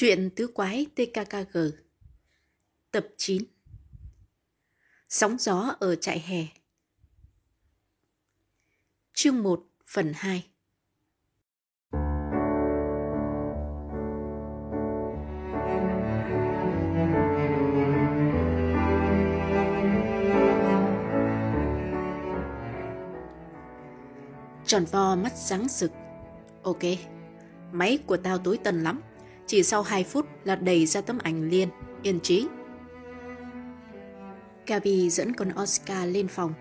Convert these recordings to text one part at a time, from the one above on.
Chuyện tứ quái TKKG Tập 9 Sóng gió ở trại hè. Chương 1 phần 2 Tròn vo mắt sáng sực Ok, máy của tao tối tần lắm chỉ sau 2 phút là đầy ra tấm ảnh liên, yên trí. Gabi dẫn con Oscar lên phòng.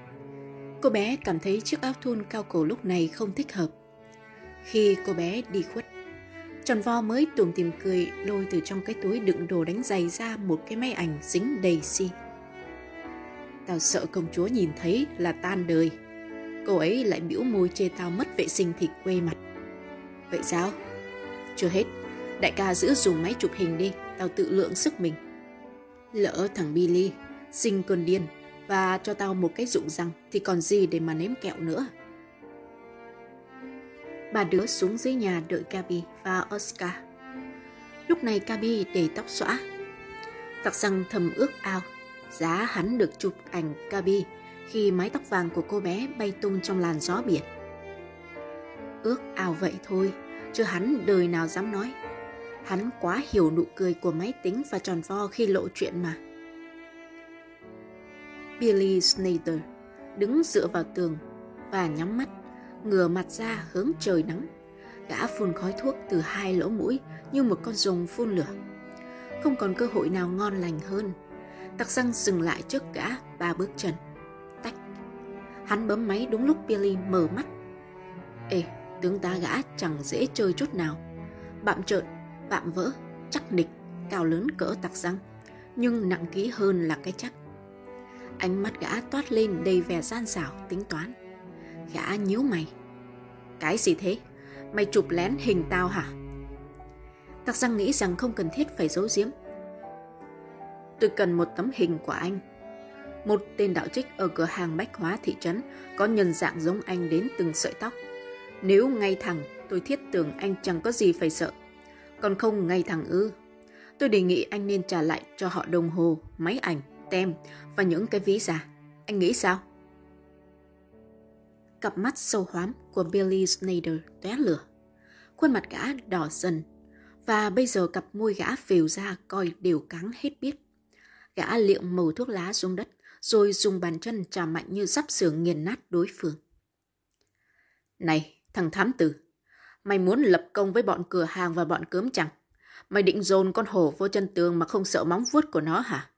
Cô bé cảm thấy chiếc áo thun cao cổ lúc này không thích hợp. Khi cô bé đi khuất, tròn vo mới tùm tìm cười lôi từ trong cái túi đựng đồ đánh giày ra một cái máy ảnh dính đầy xi. Tao sợ công chúa nhìn thấy là tan đời. Cô ấy lại biểu môi chê tao mất vệ sinh thì quê mặt. Vậy sao? Chưa hết, Đại ca giữ dùng máy chụp hình đi, tao tự lượng sức mình. Lỡ thằng Billy sinh cơn điên và cho tao một cái dụng răng thì còn gì để mà nếm kẹo nữa. Bà đứa xuống dưới nhà đợi Gabi và Oscar. Lúc này Gabi để tóc xõa. Tặc răng thầm ước ao, giá hắn được chụp ảnh Gabi khi mái tóc vàng của cô bé bay tung trong làn gió biển. Ước ao vậy thôi, chứ hắn đời nào dám nói Hắn quá hiểu nụ cười của máy tính và tròn vo khi lộ chuyện mà. Billy Snyder đứng dựa vào tường và nhắm mắt, ngửa mặt ra hướng trời nắng. Gã phun khói thuốc từ hai lỗ mũi như một con rồng phun lửa. Không còn cơ hội nào ngon lành hơn. Tặc răng dừng lại trước gã ba bước chân. Tách. Hắn bấm máy đúng lúc Billy mở mắt. Ê, tướng tá gã chẳng dễ chơi chút nào. Bạm trợn vạm vỡ, chắc nịch, cao lớn cỡ tặc răng, nhưng nặng ký hơn là cái chắc. Ánh mắt gã toát lên đầy vẻ gian xảo, tính toán. Gã nhíu mày. Cái gì thế? Mày chụp lén hình tao hả? Tặc răng nghĩ rằng không cần thiết phải giấu giếm. Tôi cần một tấm hình của anh. Một tên đạo trích ở cửa hàng bách hóa thị trấn có nhân dạng giống anh đến từng sợi tóc. Nếu ngay thẳng, tôi thiết tưởng anh chẳng có gì phải sợ còn không ngay thẳng ư. Tôi đề nghị anh nên trả lại cho họ đồng hồ, máy ảnh, tem và những cái ví giả. Anh nghĩ sao? Cặp mắt sâu hoám của Billy Snyder tóe lửa. Khuôn mặt gã đỏ dần và bây giờ cặp môi gã phều ra coi đều cắn hết biết. Gã liệm màu thuốc lá xuống đất rồi dùng bàn chân trà mạnh như sắp sửa nghiền nát đối phương. Này, thằng thám tử, Mày muốn lập công với bọn cửa hàng và bọn cướm chẳng? Mày định dồn con hổ vô chân tường mà không sợ móng vuốt của nó hả?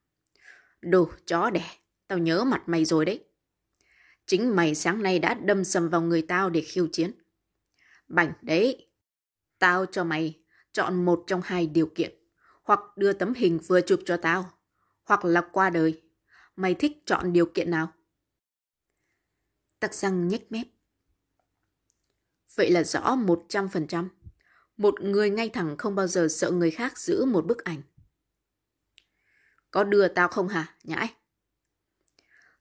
Đồ chó đẻ, tao nhớ mặt mày rồi đấy. Chính mày sáng nay đã đâm sầm vào người tao để khiêu chiến. Bảnh đấy, tao cho mày chọn một trong hai điều kiện. Hoặc đưa tấm hình vừa chụp cho tao, hoặc là qua đời. Mày thích chọn điều kiện nào? Tặc răng nhếch mép. Vậy là rõ 100%. Một người ngay thẳng không bao giờ sợ người khác giữ một bức ảnh. Có đưa tao không hả, nhãi?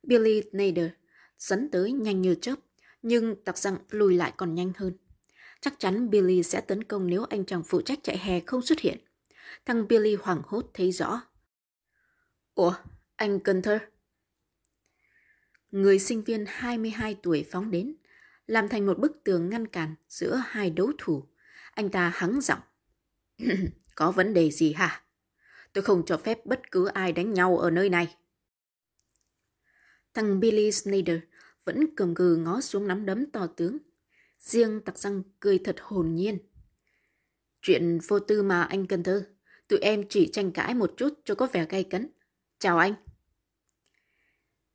Billy Nader dẫn tới nhanh như chớp, nhưng tặc rằng lùi lại còn nhanh hơn. Chắc chắn Billy sẽ tấn công nếu anh chàng phụ trách chạy hè không xuất hiện. Thằng Billy hoảng hốt thấy rõ. Ủa, anh Gunther? Người sinh viên 22 tuổi phóng đến, làm thành một bức tường ngăn cản giữa hai đấu thủ. Anh ta hắng giọng. Có vấn đề gì hả? Tôi không cho phép bất cứ ai đánh nhau ở nơi này. Thằng Billy Snyder vẫn cầm gừ ngó xuống nắm đấm to tướng. Riêng tặc răng cười thật hồn nhiên. Chuyện vô tư mà anh cần thơ. Tụi em chỉ tranh cãi một chút cho có vẻ gay cấn. Chào anh.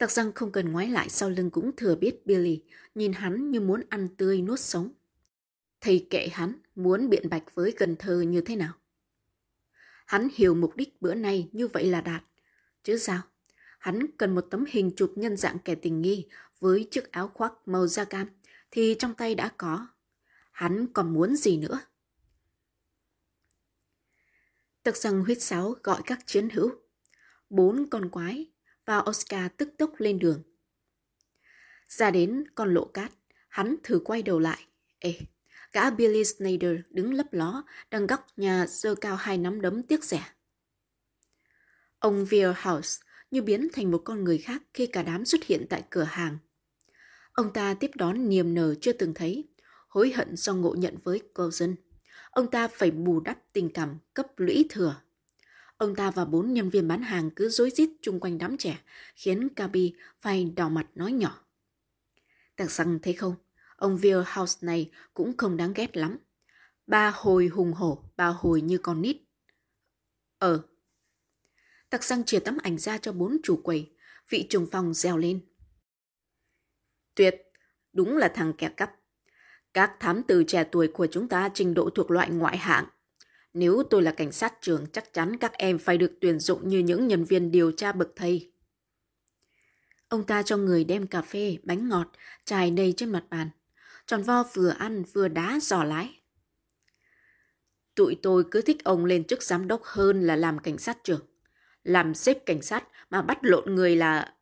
Tặc răng không cần ngoái lại sau lưng cũng thừa biết Billy, nhìn hắn như muốn ăn tươi nuốt sống. Thầy kệ hắn, muốn biện bạch với cần thơ như thế nào. Hắn hiểu mục đích bữa nay như vậy là đạt. Chứ sao? Hắn cần một tấm hình chụp nhân dạng kẻ tình nghi với chiếc áo khoác màu da cam thì trong tay đã có. Hắn còn muốn gì nữa? Tặc răng huyết sáo gọi các chiến hữu. Bốn con quái và Oscar tức tốc lên đường. Ra đến con lộ cát, hắn thử quay đầu lại. Ê, Cả Billy Snyder đứng lấp ló, đang góc nhà giơ cao hai nắm đấm tiếc rẻ. Ông House như biến thành một con người khác khi cả đám xuất hiện tại cửa hàng. Ông ta tiếp đón niềm nở chưa từng thấy, hối hận do ngộ nhận với Coulson. Ông ta phải bù đắp tình cảm cấp lũy thừa. Ông ta và bốn nhân viên bán hàng cứ rối rít chung quanh đám trẻ, khiến Gabi phải đỏ mặt nói nhỏ. Tạc rằng thấy không, ông House này cũng không đáng ghét lắm. Ba hồi hùng hổ, ba hồi như con nít. Ờ. Tạc răng chia tấm ảnh ra cho bốn chủ quầy, vị trùng phòng reo lên. Tuyệt, đúng là thằng kẻ cắp. Các thám tử trẻ tuổi của chúng ta trình độ thuộc loại ngoại hạng. Nếu tôi là cảnh sát trưởng, chắc chắn các em phải được tuyển dụng như những nhân viên điều tra bậc thầy. Ông ta cho người đem cà phê, bánh ngọt, trải đầy trên mặt bàn. Tròn vo vừa ăn vừa đá giò lái. Tụi tôi cứ thích ông lên chức giám đốc hơn là làm cảnh sát trưởng. Làm xếp cảnh sát mà bắt lộn người là...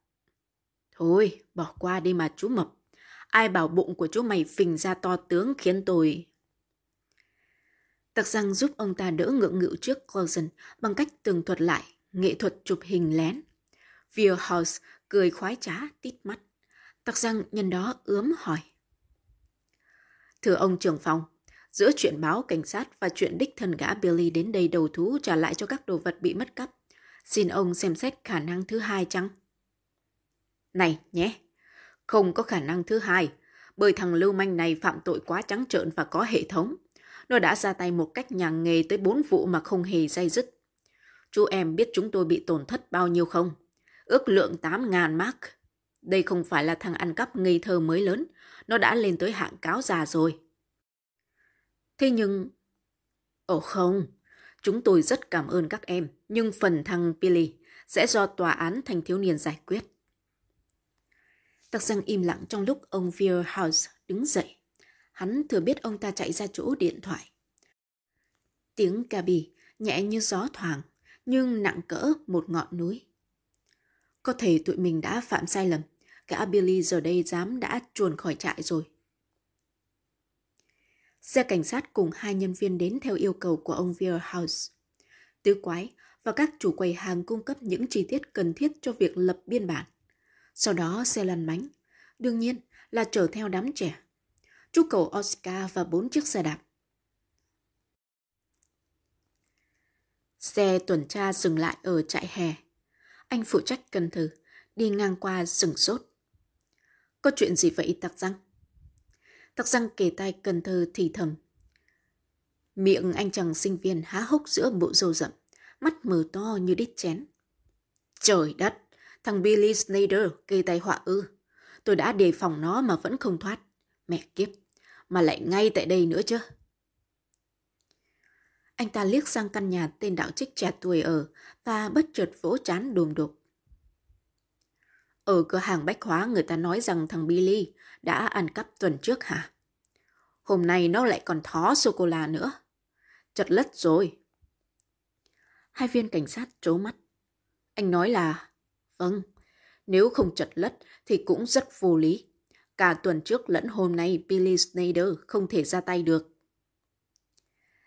Thôi, bỏ qua đi mà chú Mập. Ai bảo bụng của chú mày phình ra to tướng khiến tôi... Tặc răng giúp ông ta đỡ ngượng ngự trước Coulson bằng cách tường thuật lại nghệ thuật chụp hình lén. House cười khoái trá, tít mắt. Tặc răng nhân đó ướm hỏi. Thưa ông trưởng phòng, giữa chuyện báo cảnh sát và chuyện đích thân gã Billy đến đây đầu thú trả lại cho các đồ vật bị mất cắp, xin ông xem xét khả năng thứ hai chăng? Này nhé, không có khả năng thứ hai, bởi thằng lưu manh này phạm tội quá trắng trợn và có hệ thống. Nó đã ra tay một cách nhàng nghề tới bốn vụ mà không hề dây dứt. Chú em biết chúng tôi bị tổn thất bao nhiêu không? Ước lượng 8.000 mark. Đây không phải là thằng ăn cắp ngây thơ mới lớn. Nó đã lên tới hạng cáo già rồi. Thế nhưng... Ồ không, chúng tôi rất cảm ơn các em, nhưng phần thằng Billy sẽ do tòa án thanh thiếu niên giải quyết. Tạc răng im lặng trong lúc ông House đứng dậy. Hắn thừa biết ông ta chạy ra chỗ điện thoại. Tiếng ca bì nhẹ như gió thoảng, nhưng nặng cỡ một ngọn núi. Có thể tụi mình đã phạm sai lầm, cả Billy giờ đây dám đã chuồn khỏi trại rồi. Xe cảnh sát cùng hai nhân viên đến theo yêu cầu của ông House. Tứ quái và các chủ quầy hàng cung cấp những chi tiết cần thiết cho việc lập biên bản. Sau đó xe lăn bánh, đương nhiên là chở theo đám trẻ. Chú cầu Oscar và bốn chiếc xe đạp. Xe tuần tra dừng lại ở trại hè. Anh phụ trách cần thử, đi ngang qua sừng sốt. Có chuyện gì vậy tặc răng? Tặc răng kề tay cần thơ thì thầm. Miệng anh chàng sinh viên há hốc giữa bộ râu rậm, mắt mờ to như đít chén. Trời đất, thằng Billy Snyder gây tay họa ư. Tôi đã đề phòng nó mà vẫn không thoát. Mẹ kiếp, mà lại ngay tại đây nữa chứ. Anh ta liếc sang căn nhà tên đạo trích trẻ tuổi ở và bất chợt vỗ chán đùm đục. Ở cửa hàng bách hóa người ta nói rằng thằng Billy đã ăn cắp tuần trước hả? Hôm nay nó lại còn thó sô-cô-la nữa. Chật lất rồi. Hai viên cảnh sát trố mắt. Anh nói là, vâng, nếu không chật lất thì cũng rất vô lý. Cả tuần trước lẫn hôm nay Billy Snyder không thể ra tay được.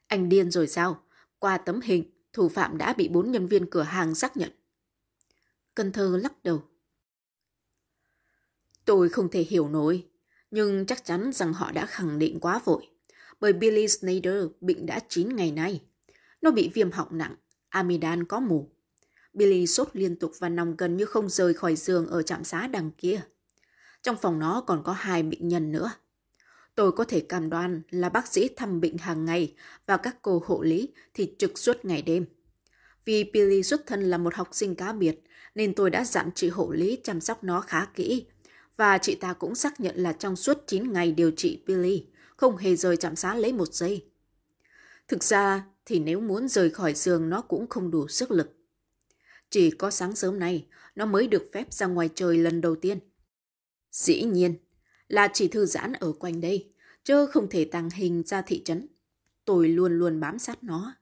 Anh điên rồi sao? Qua tấm hình, thủ phạm đã bị bốn nhân viên cửa hàng xác nhận. cần thơ lắc đầu. Tôi không thể hiểu nổi, nhưng chắc chắn rằng họ đã khẳng định quá vội. Bởi Billy Snyder bệnh đã 9 ngày nay. Nó bị viêm họng nặng, amidan có mù. Billy sốt liên tục và nằm gần như không rời khỏi giường ở trạm xá đằng kia. Trong phòng nó còn có hai bệnh nhân nữa. Tôi có thể cam đoan là bác sĩ thăm bệnh hàng ngày và các cô hộ lý thì trực suốt ngày đêm. Vì Billy xuất thân là một học sinh cá biệt nên tôi đã dặn chị hộ lý chăm sóc nó khá kỹ. Và chị ta cũng xác nhận là trong suốt 9 ngày điều trị Billy, không hề rời chạm xá lấy một giây. Thực ra thì nếu muốn rời khỏi giường nó cũng không đủ sức lực. Chỉ có sáng sớm nay nó mới được phép ra ngoài trời lần đầu tiên. Dĩ nhiên, là chỉ thư giãn ở quanh đây, chứ không thể tàng hình ra thị trấn. Tôi luôn luôn bám sát nó.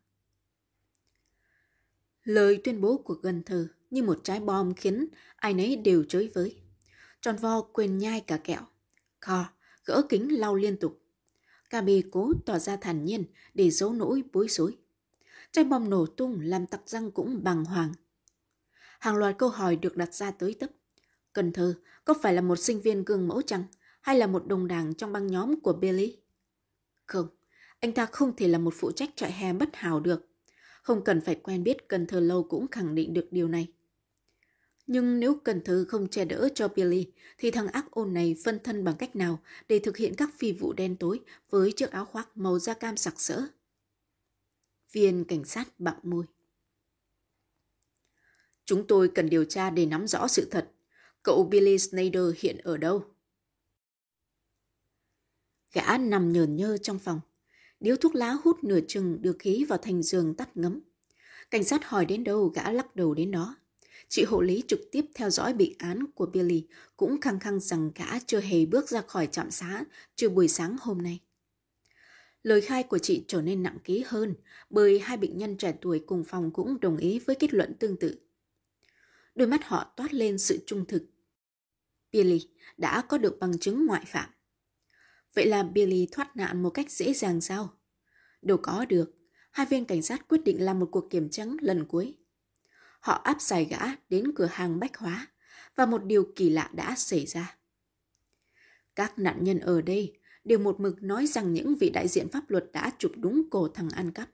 Lời tuyên bố của gần thờ như một trái bom khiến ai nấy đều chới với. Tròn vo quên nhai cả kẹo. Kho, gỡ kính lau liên tục. Gabi cố tỏ ra thản nhiên để giấu nỗi bối rối. Trái bom nổ tung làm tặc răng cũng bàng hoàng. Hàng loạt câu hỏi được đặt ra tới tấp. Cần Thơ có phải là một sinh viên gương mẫu chăng? Hay là một đồng đảng trong băng nhóm của Billy? Không, anh ta không thể là một phụ trách trại hè bất hảo được. Không cần phải quen biết Cần Thơ lâu cũng khẳng định được điều này. Nhưng nếu Cần Thơ không che đỡ cho Billy, thì thằng ác ôn này phân thân bằng cách nào để thực hiện các phi vụ đen tối với chiếc áo khoác màu da cam sặc sỡ? Viên cảnh sát bặm môi. Chúng tôi cần điều tra để nắm rõ sự thật. Cậu Billy Snyder hiện ở đâu? Gã nằm nhờn nhơ trong phòng. Điếu thuốc lá hút nửa chừng được khí vào thành giường tắt ngấm. Cảnh sát hỏi đến đâu, gã lắc đầu đến đó. Chị hộ lý trực tiếp theo dõi bị án của Billy, cũng khăng khăng rằng gã chưa hề bước ra khỏi trạm xá trừ buổi sáng hôm nay. Lời khai của chị trở nên nặng ký hơn, bởi hai bệnh nhân trẻ tuổi cùng phòng cũng đồng ý với kết luận tương tự. Đôi mắt họ toát lên sự trung thực. Billy đã có được bằng chứng ngoại phạm. Vậy là Billy thoát nạn một cách dễ dàng sao? Đâu có được. Hai viên cảnh sát quyết định làm một cuộc kiểm tra lần cuối. Họ áp giải gã đến cửa hàng bách hóa và một điều kỳ lạ đã xảy ra. Các nạn nhân ở đây đều một mực nói rằng những vị đại diện pháp luật đã chụp đúng cổ thằng ăn cắp.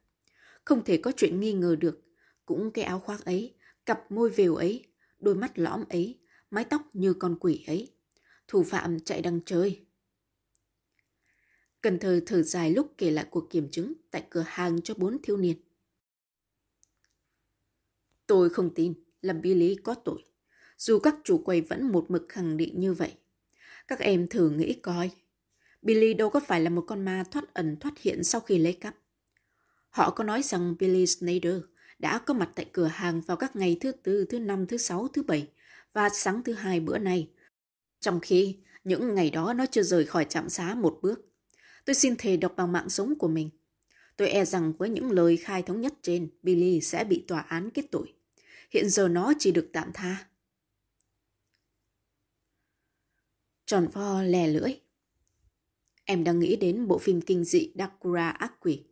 Không thể có chuyện nghi ngờ được. Cũng cái áo khoác ấy, cặp môi vều ấy, đôi mắt lõm ấy, mái tóc như con quỷ ấy. Thủ phạm chạy đang chơi. Cần thơ thở dài lúc kể lại cuộc kiểm chứng tại cửa hàng cho bốn thiếu niên. Tôi không tin là Billy có tội, dù các chủ quầy vẫn một mực khẳng định như vậy. Các em thử nghĩ coi, Billy đâu có phải là một con ma thoát ẩn thoát hiện sau khi lấy cắp. Họ có nói rằng Billy Snyder đã có mặt tại cửa hàng vào các ngày thứ tư, thứ năm, thứ sáu, thứ bảy và sáng thứ hai bữa nay. Trong khi những ngày đó nó chưa rời khỏi trạm xá một bước. Tôi xin thề đọc bằng mạng sống của mình. Tôi e rằng với những lời khai thống nhất trên, Billy sẽ bị tòa án kết tội. Hiện giờ nó chỉ được tạm tha. Tròn vo lè lưỡi. Em đang nghĩ đến bộ phim kinh dị Dakura ác quỷ.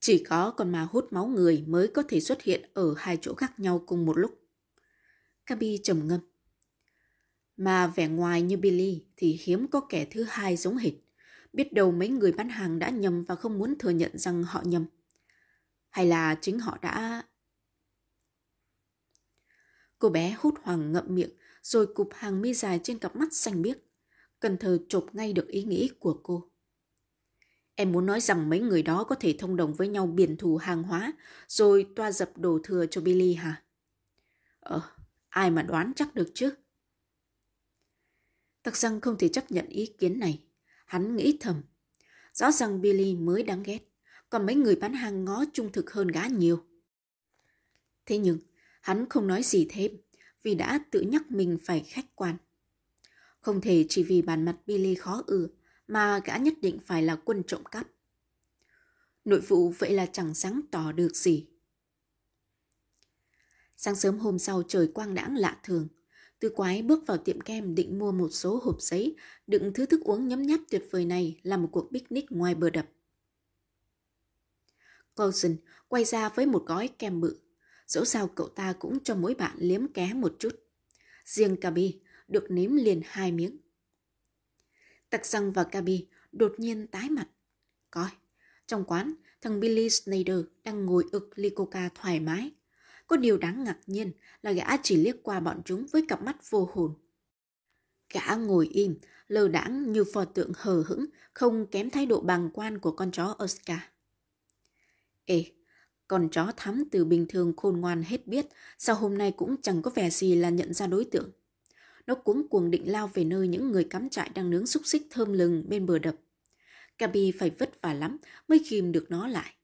Chỉ có con ma hút máu người mới có thể xuất hiện ở hai chỗ khác nhau cùng một lúc. Kabi trầm ngâm. Mà vẻ ngoài như Billy thì hiếm có kẻ thứ hai giống hệt. Biết đâu mấy người bán hàng đã nhầm và không muốn thừa nhận rằng họ nhầm. Hay là chính họ đã... Cô bé hút hoàng ngậm miệng rồi cụp hàng mi dài trên cặp mắt xanh biếc. Cần thơ chộp ngay được ý nghĩ của cô. Em muốn nói rằng mấy người đó có thể thông đồng với nhau biển thù hàng hóa rồi toa dập đồ thừa cho Billy hả? Ờ, ai mà đoán chắc được chứ? Tặc răng không thể chấp nhận ý kiến này. Hắn nghĩ thầm. Rõ ràng Billy mới đáng ghét, còn mấy người bán hàng ngó trung thực hơn gã nhiều. Thế nhưng, hắn không nói gì thêm, vì đã tự nhắc mình phải khách quan. Không thể chỉ vì bàn mặt Billy khó ưa, mà gã nhất định phải là quân trộm cắp. Nội vụ vậy là chẳng sáng tỏ được gì. Sáng sớm hôm sau trời quang đãng lạ thường. Tư quái bước vào tiệm kem định mua một số hộp giấy đựng thứ thức uống nhấm nháp tuyệt vời này là một cuộc picnic ngoài bờ đập. Coulson quay ra với một gói kem bự. Dẫu sao cậu ta cũng cho mỗi bạn liếm ké một chút. Riêng Kabi được nếm liền hai miếng. Tặc răng và Kabi đột nhiên tái mặt. Coi, trong quán, thằng Billy Snyder đang ngồi ực ly coca thoải mái. Có điều đáng ngạc nhiên là gã chỉ liếc qua bọn chúng với cặp mắt vô hồn. Gã ngồi im, lơ đãng như pho tượng hờ hững, không kém thái độ bàng quan của con chó Oscar. Ê, con chó thắm từ bình thường khôn ngoan hết biết, sao hôm nay cũng chẳng có vẻ gì là nhận ra đối tượng. Nó cuống cuồng định lao về nơi những người cắm trại đang nướng xúc xích thơm lừng bên bờ đập. Gabi phải vất vả lắm mới kìm được nó lại.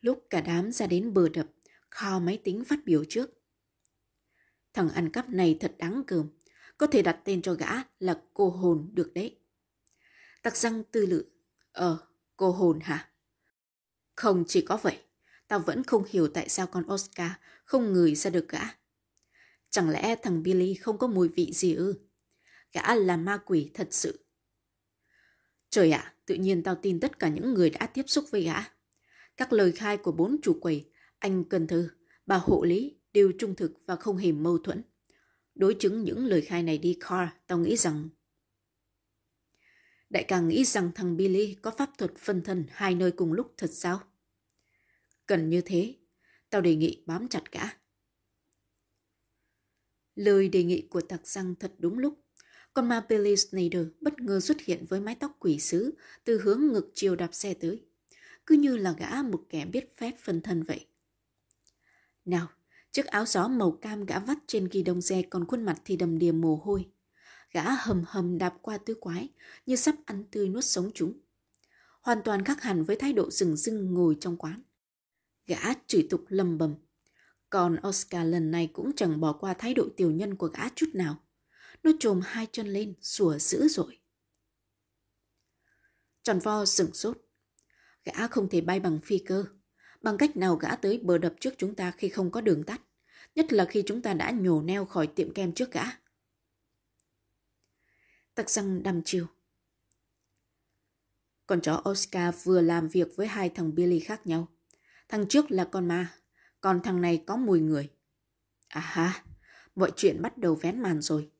Lúc cả đám ra đến bờ đập, kho máy tính phát biểu trước. Thằng ăn cắp này thật đáng cơm, có thể đặt tên cho gã là cô hồn được đấy. Tặc răng tư lự, ờ, cô hồn hả? Không chỉ có vậy, tao vẫn không hiểu tại sao con Oscar không ngửi ra được gã. Chẳng lẽ thằng Billy không có mùi vị gì ư? Gã là ma quỷ thật sự. Trời ạ, tự nhiên tao tin tất cả những người đã tiếp xúc với gã. Các lời khai của bốn chủ quầy, anh Cần Thư, bà hộ lý đều trung thực và không hề mâu thuẫn. Đối chứng những lời khai này đi Carl, tao nghĩ rằng... Đại càng nghĩ rằng thằng Billy có pháp thuật phân thân hai nơi cùng lúc thật sao? Cần như thế, tao đề nghị bám chặt cả. Lời đề nghị của thạc răng thật đúng lúc. Con ma Billy Snyder bất ngờ xuất hiện với mái tóc quỷ sứ từ hướng ngực chiều đạp xe tới. Cứ như là gã một kẻ biết phép phân thân vậy. Nào, chiếc áo gió màu cam gã vắt trên ghi đông xe còn khuôn mặt thì đầm đìa mồ hôi. Gã hầm hầm đạp qua tứ quái như sắp ăn tươi nuốt sống chúng. Hoàn toàn khác hẳn với thái độ rừng rưng ngồi trong quán. Gã chửi tục lầm bầm. Còn Oscar lần này cũng chẳng bỏ qua thái độ tiểu nhân của gã chút nào. Nó trồm hai chân lên, sủa dữ dội Tròn vo sửng sốt. Gã không thể bay bằng phi cơ. Bằng cách nào gã tới bờ đập trước chúng ta khi không có đường tắt. Nhất là khi chúng ta đã nhổ neo khỏi tiệm kem trước gã. Tắc răng đăm chiều. Con chó Oscar vừa làm việc với hai thằng Billy khác nhau. Thằng trước là con ma, còn thằng này có mùi người. À ha, mọi chuyện bắt đầu vén màn rồi.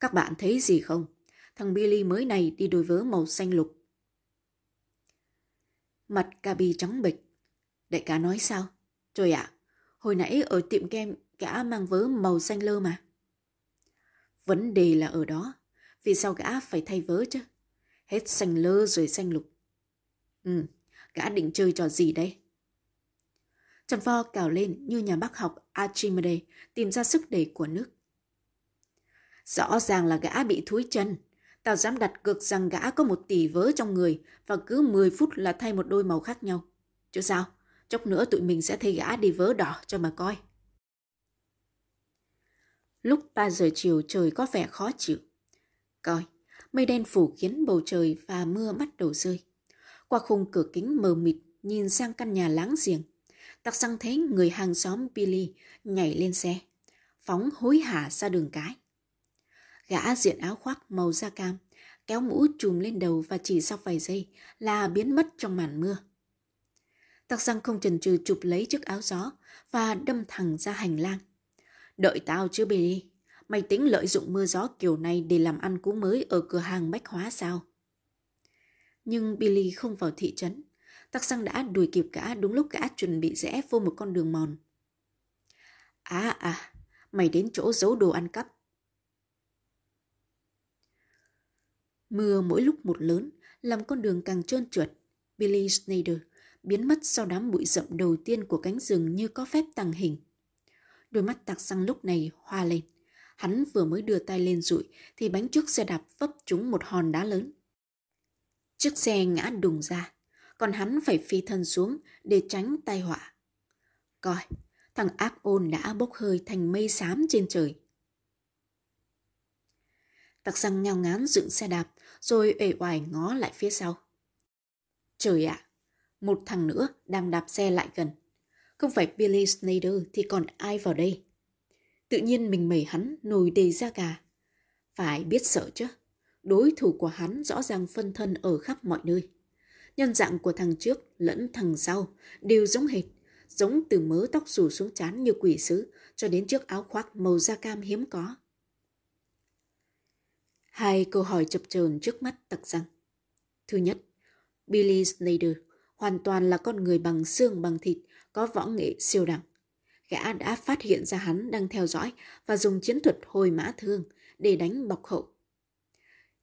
Các bạn thấy gì không? Thằng Billy mới này đi đôi vớ màu xanh lục. Mặt Gabi trắng bệch. Đại ca nói sao? Trời ạ, hồi nãy ở tiệm kem gã mang vớ màu xanh lơ mà. Vấn đề là ở đó. Vì sao gã phải thay vớ chứ? Hết xanh lơ rồi xanh lục. Ừ, gã định chơi trò gì đây? Trần Vo cào lên như nhà bác học Archimede tìm ra sức đẩy của nước. Rõ ràng là gã bị thúi chân. Tao dám đặt cược rằng gã có một tỷ vớ trong người và cứ 10 phút là thay một đôi màu khác nhau. Chứ sao? Chốc nữa tụi mình sẽ thấy gã đi vớ đỏ cho mà coi. Lúc 3 giờ chiều trời có vẻ khó chịu. Coi, mây đen phủ khiến bầu trời và mưa bắt đầu rơi. Qua khung cửa kính mờ mịt nhìn sang căn nhà láng giềng. Tặc xăng thấy người hàng xóm Billy nhảy lên xe, phóng hối hả ra đường cái. Gã diện áo khoác màu da cam, kéo mũ trùm lên đầu và chỉ sau vài giây là biến mất trong màn mưa. Tắc răng không chần chừ chụp lấy chiếc áo gió và đâm thẳng ra hành lang. Đợi tao chứ Billy, mày tính lợi dụng mưa gió kiểu này để làm ăn cú mới ở cửa hàng bách hóa sao? Nhưng Billy không vào thị trấn. Tắc răng đã đuổi kịp gã đúng lúc gã chuẩn bị rẽ vô một con đường mòn. À à, mày đến chỗ giấu đồ ăn cắp. Mưa mỗi lúc một lớn, làm con đường càng trơn trượt. Billy Snyder biến mất sau đám bụi rậm đầu tiên của cánh rừng như có phép tăng hình. Đôi mắt tạc xăng lúc này hoa lên. Hắn vừa mới đưa tay lên rụi thì bánh trước xe đạp vấp trúng một hòn đá lớn. Chiếc xe ngã đùng ra, còn hắn phải phi thân xuống để tránh tai họa. Coi, thằng ác ôn đã bốc hơi thành mây xám trên trời. Tặc răng ngao ngán dựng xe đạp, rồi ể oải ngó lại phía sau. Trời ạ, một thằng nữa đang đạp xe lại gần. Không phải Billy Snyder thì còn ai vào đây? Tự nhiên mình mẩy hắn nồi đầy da gà. Phải biết sợ chứ. Đối thủ của hắn rõ ràng phân thân ở khắp mọi nơi. Nhân dạng của thằng trước lẫn thằng sau đều giống hệt, giống từ mớ tóc rủ xuống chán như quỷ sứ cho đến chiếc áo khoác màu da cam hiếm có. Hai câu hỏi chập chờn trước mắt tặc rằng. Thứ nhất, Billy Snyder hoàn toàn là con người bằng xương bằng thịt, có võ nghệ siêu đẳng. Gã đã phát hiện ra hắn đang theo dõi và dùng chiến thuật hồi mã thương để đánh bọc hậu.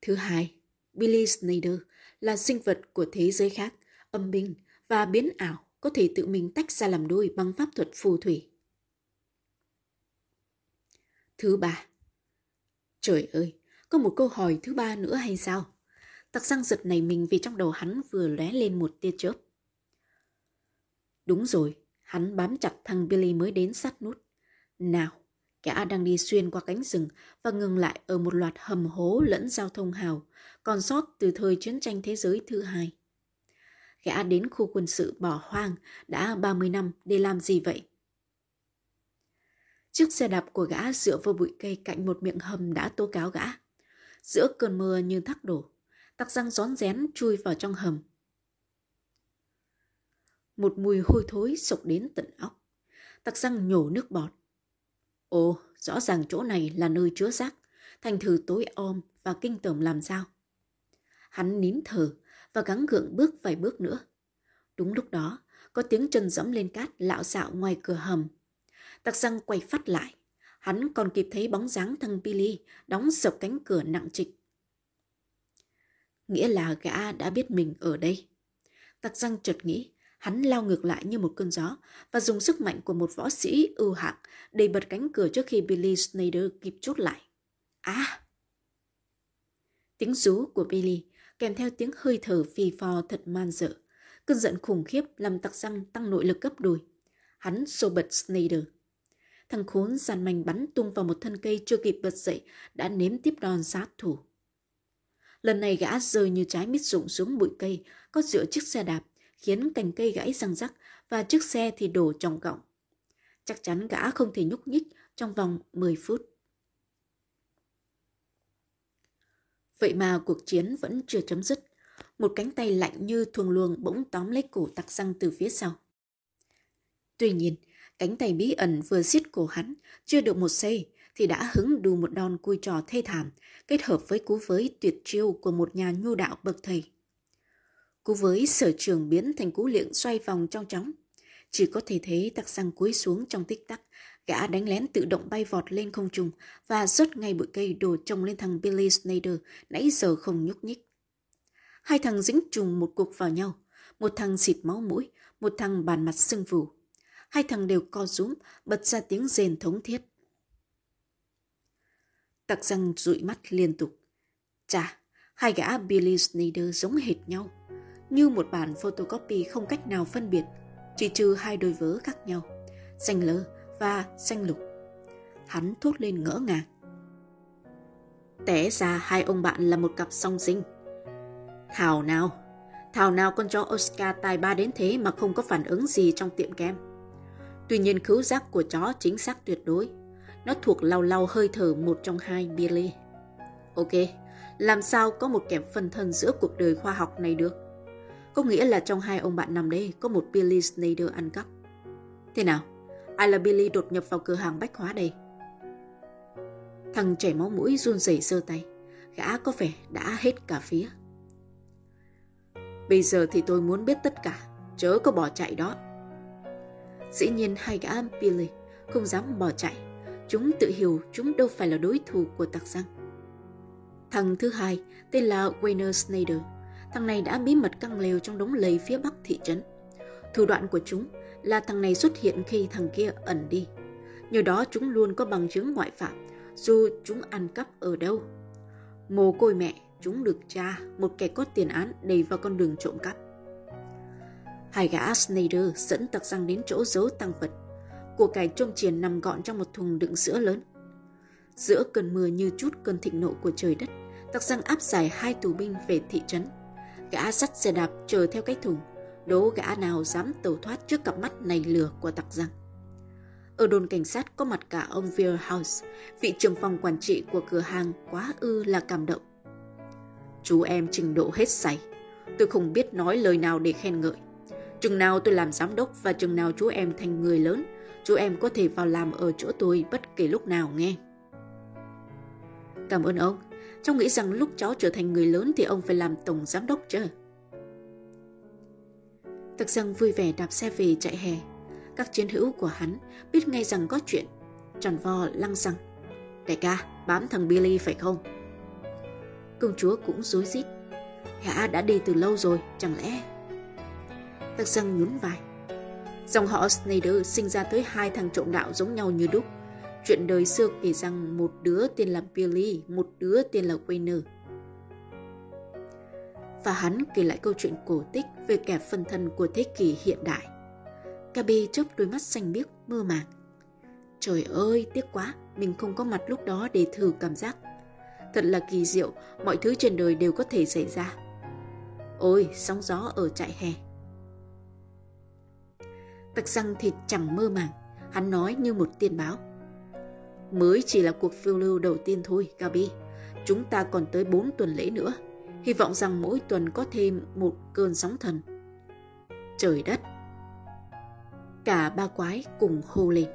Thứ hai, Billy Snyder là sinh vật của thế giới khác, âm binh và biến ảo có thể tự mình tách ra làm đôi bằng pháp thuật phù thủy. Thứ ba, trời ơi, có một câu hỏi thứ ba nữa hay sao? Tặc răng giật này mình vì trong đầu hắn vừa lóe lên một tia chớp. Đúng rồi, hắn bám chặt thằng Billy mới đến sát nút. Nào, kẻ đang đi xuyên qua cánh rừng và ngừng lại ở một loạt hầm hố lẫn giao thông hào, còn sót từ thời chiến tranh thế giới thứ hai. Gã đến khu quân sự bỏ hoang đã 30 năm để làm gì vậy? Chiếc xe đạp của gã dựa vào bụi cây cạnh một miệng hầm đã tố cáo gã. Giữa cơn mưa như thác đổ, tặc răng rón rén chui vào trong hầm. Một mùi hôi thối sộc đến tận óc. Tặc răng nhổ nước bọt. Ồ, rõ ràng chỗ này là nơi chứa rác, thành thử tối om và kinh tởm làm sao. Hắn nín thở và gắng gượng bước vài bước nữa. Đúng lúc đó, có tiếng chân dẫm lên cát lạo xạo ngoài cửa hầm. Tặc răng quay phát lại. Hắn còn kịp thấy bóng dáng thằng Billy đóng sập cánh cửa nặng trịch. Nghĩa là gã đã biết mình ở đây. Tặc răng chợt nghĩ, hắn lao ngược lại như một cơn gió và dùng sức mạnh của một võ sĩ ưu hạng đẩy bật cánh cửa trước khi Billy Snyder kịp chốt lại. À! Tiếng rú của Billy kèm theo tiếng hơi thở phì phò thật man dợ. Cơn giận khủng khiếp làm tặc răng tăng nội lực gấp đôi. Hắn xô bật Snyder. Thằng khốn giàn manh bắn tung vào một thân cây chưa kịp bật dậy đã nếm tiếp đòn sát thủ. Lần này gã rơi như trái mít rụng xuống bụi cây, có dựa chiếc xe đạp, khiến cành cây gãy răng rắc và chiếc xe thì đổ trong gọng. Chắc chắn gã không thể nhúc nhích trong vòng 10 phút. Vậy mà cuộc chiến vẫn chưa chấm dứt. Một cánh tay lạnh như thuồng luồng bỗng tóm lấy cổ tặc răng từ phía sau. Tuy nhiên, cánh tay bí ẩn vừa xiết cổ hắn, chưa được một giây thì đã hứng đù một đòn cùi trò thê thảm, kết hợp với cú với tuyệt chiêu của một nhà nhu đạo bậc thầy. Cú với sở trường biến thành cú liệng xoay vòng trong chóng. Chỉ có thể thấy tặc răng cúi xuống trong tích tắc, gã đánh lén tự động bay vọt lên không trung và rớt ngay bụi cây đổ trông lên thằng Billy Snyder nãy giờ không nhúc nhích. Hai thằng dính trùng một cục vào nhau, một thằng xịt máu mũi, một thằng bàn mặt sưng vù. Hai thằng đều co rúm, bật ra tiếng rền thống thiết. Tặc răng dụi mắt liên tục. Chà, hai gã Billy Snyder giống hệt nhau, như một bản photocopy không cách nào phân biệt, chỉ trừ hai đôi vớ khác nhau, xanh lơ và xanh lục. Hắn thốt lên ngỡ ngàng. Té ra hai ông bạn là một cặp song sinh. Thảo nào, thảo nào con chó Oscar tài ba đến thế mà không có phản ứng gì trong tiệm kem. Tuy nhiên khứu giác của chó chính xác tuyệt đối. Nó thuộc lau lau hơi thở một trong hai Billy. Ok, làm sao có một kẻ phân thân giữa cuộc đời khoa học này được? Có nghĩa là trong hai ông bạn nằm đây có một Billy Snyder ăn cắp. Thế nào? Ai là Billy đột nhập vào cửa hàng bách hóa đây? Thằng chảy máu mũi run rẩy giơ tay. Gã có vẻ đã hết cả phía. Bây giờ thì tôi muốn biết tất cả, chớ có bỏ chạy đó. Dĩ nhiên hai gã Billy không dám bỏ chạy Chúng tự hiểu chúng đâu phải là đối thủ của tặc răng. Thằng thứ hai tên là Wayne Snyder. Thằng này đã bí mật căng lều trong đống lầy phía bắc thị trấn. Thủ đoạn của chúng là thằng này xuất hiện khi thằng kia ẩn đi. Nhờ đó chúng luôn có bằng chứng ngoại phạm, dù chúng ăn cắp ở đâu. Mồ côi mẹ, chúng được cha, một kẻ có tiền án đầy vào con đường trộm cắp. Hai gã Snyder dẫn tặc răng đến chỗ giấu tăng vật của cải trông triển nằm gọn trong một thùng đựng sữa lớn. Giữa cơn mưa như chút cơn thịnh nộ của trời đất, tặc răng áp giải hai tù binh về thị trấn. Gã sắt xe đạp chờ theo cái thùng, đố gã nào dám tẩu thoát trước cặp mắt này lừa của tặc răng. Ở đồn cảnh sát có mặt cả ông House, vị trưởng phòng quản trị của cửa hàng quá ư là cảm động. Chú em trình độ hết sảy, tôi không biết nói lời nào để khen ngợi. Chừng nào tôi làm giám đốc và chừng nào chú em thành người lớn, chú em có thể vào làm ở chỗ tôi bất kể lúc nào nghe. Cảm ơn ông. Cháu nghĩ rằng lúc cháu trở thành người lớn thì ông phải làm tổng giám đốc chứ. Thực rằng vui vẻ đạp xe về chạy hè. Các chiến hữu của hắn biết ngay rằng có chuyện. Tròn vo lăng rằng Đại ca, bám thằng Billy phải không? Công chúa cũng rối rít. hả đã đi từ lâu rồi, chẳng lẽ... Tắc rằng nhún vai. Dòng họ Snyder sinh ra tới hai thằng trộm đạo giống nhau như đúc. Chuyện đời xưa kể rằng một đứa tên là Billy, một đứa tên là Wayner. Và hắn kể lại câu chuyện cổ tích về kẻ phân thân của thế kỷ hiện đại. Gabi chớp đôi mắt xanh biếc, mơ màng. Trời ơi, tiếc quá, mình không có mặt lúc đó để thử cảm giác. Thật là kỳ diệu, mọi thứ trên đời đều có thể xảy ra. Ôi, sóng gió ở trại hè. Tặc răng thịt chẳng mơ màng, hắn nói như một tiên báo. Mới chỉ là cuộc phiêu lưu đầu tiên thôi, Gabi. Chúng ta còn tới 4 tuần lễ nữa. hy vọng rằng mỗi tuần có thêm một cơn sóng thần. Trời đất! Cả ba quái cùng hô lên.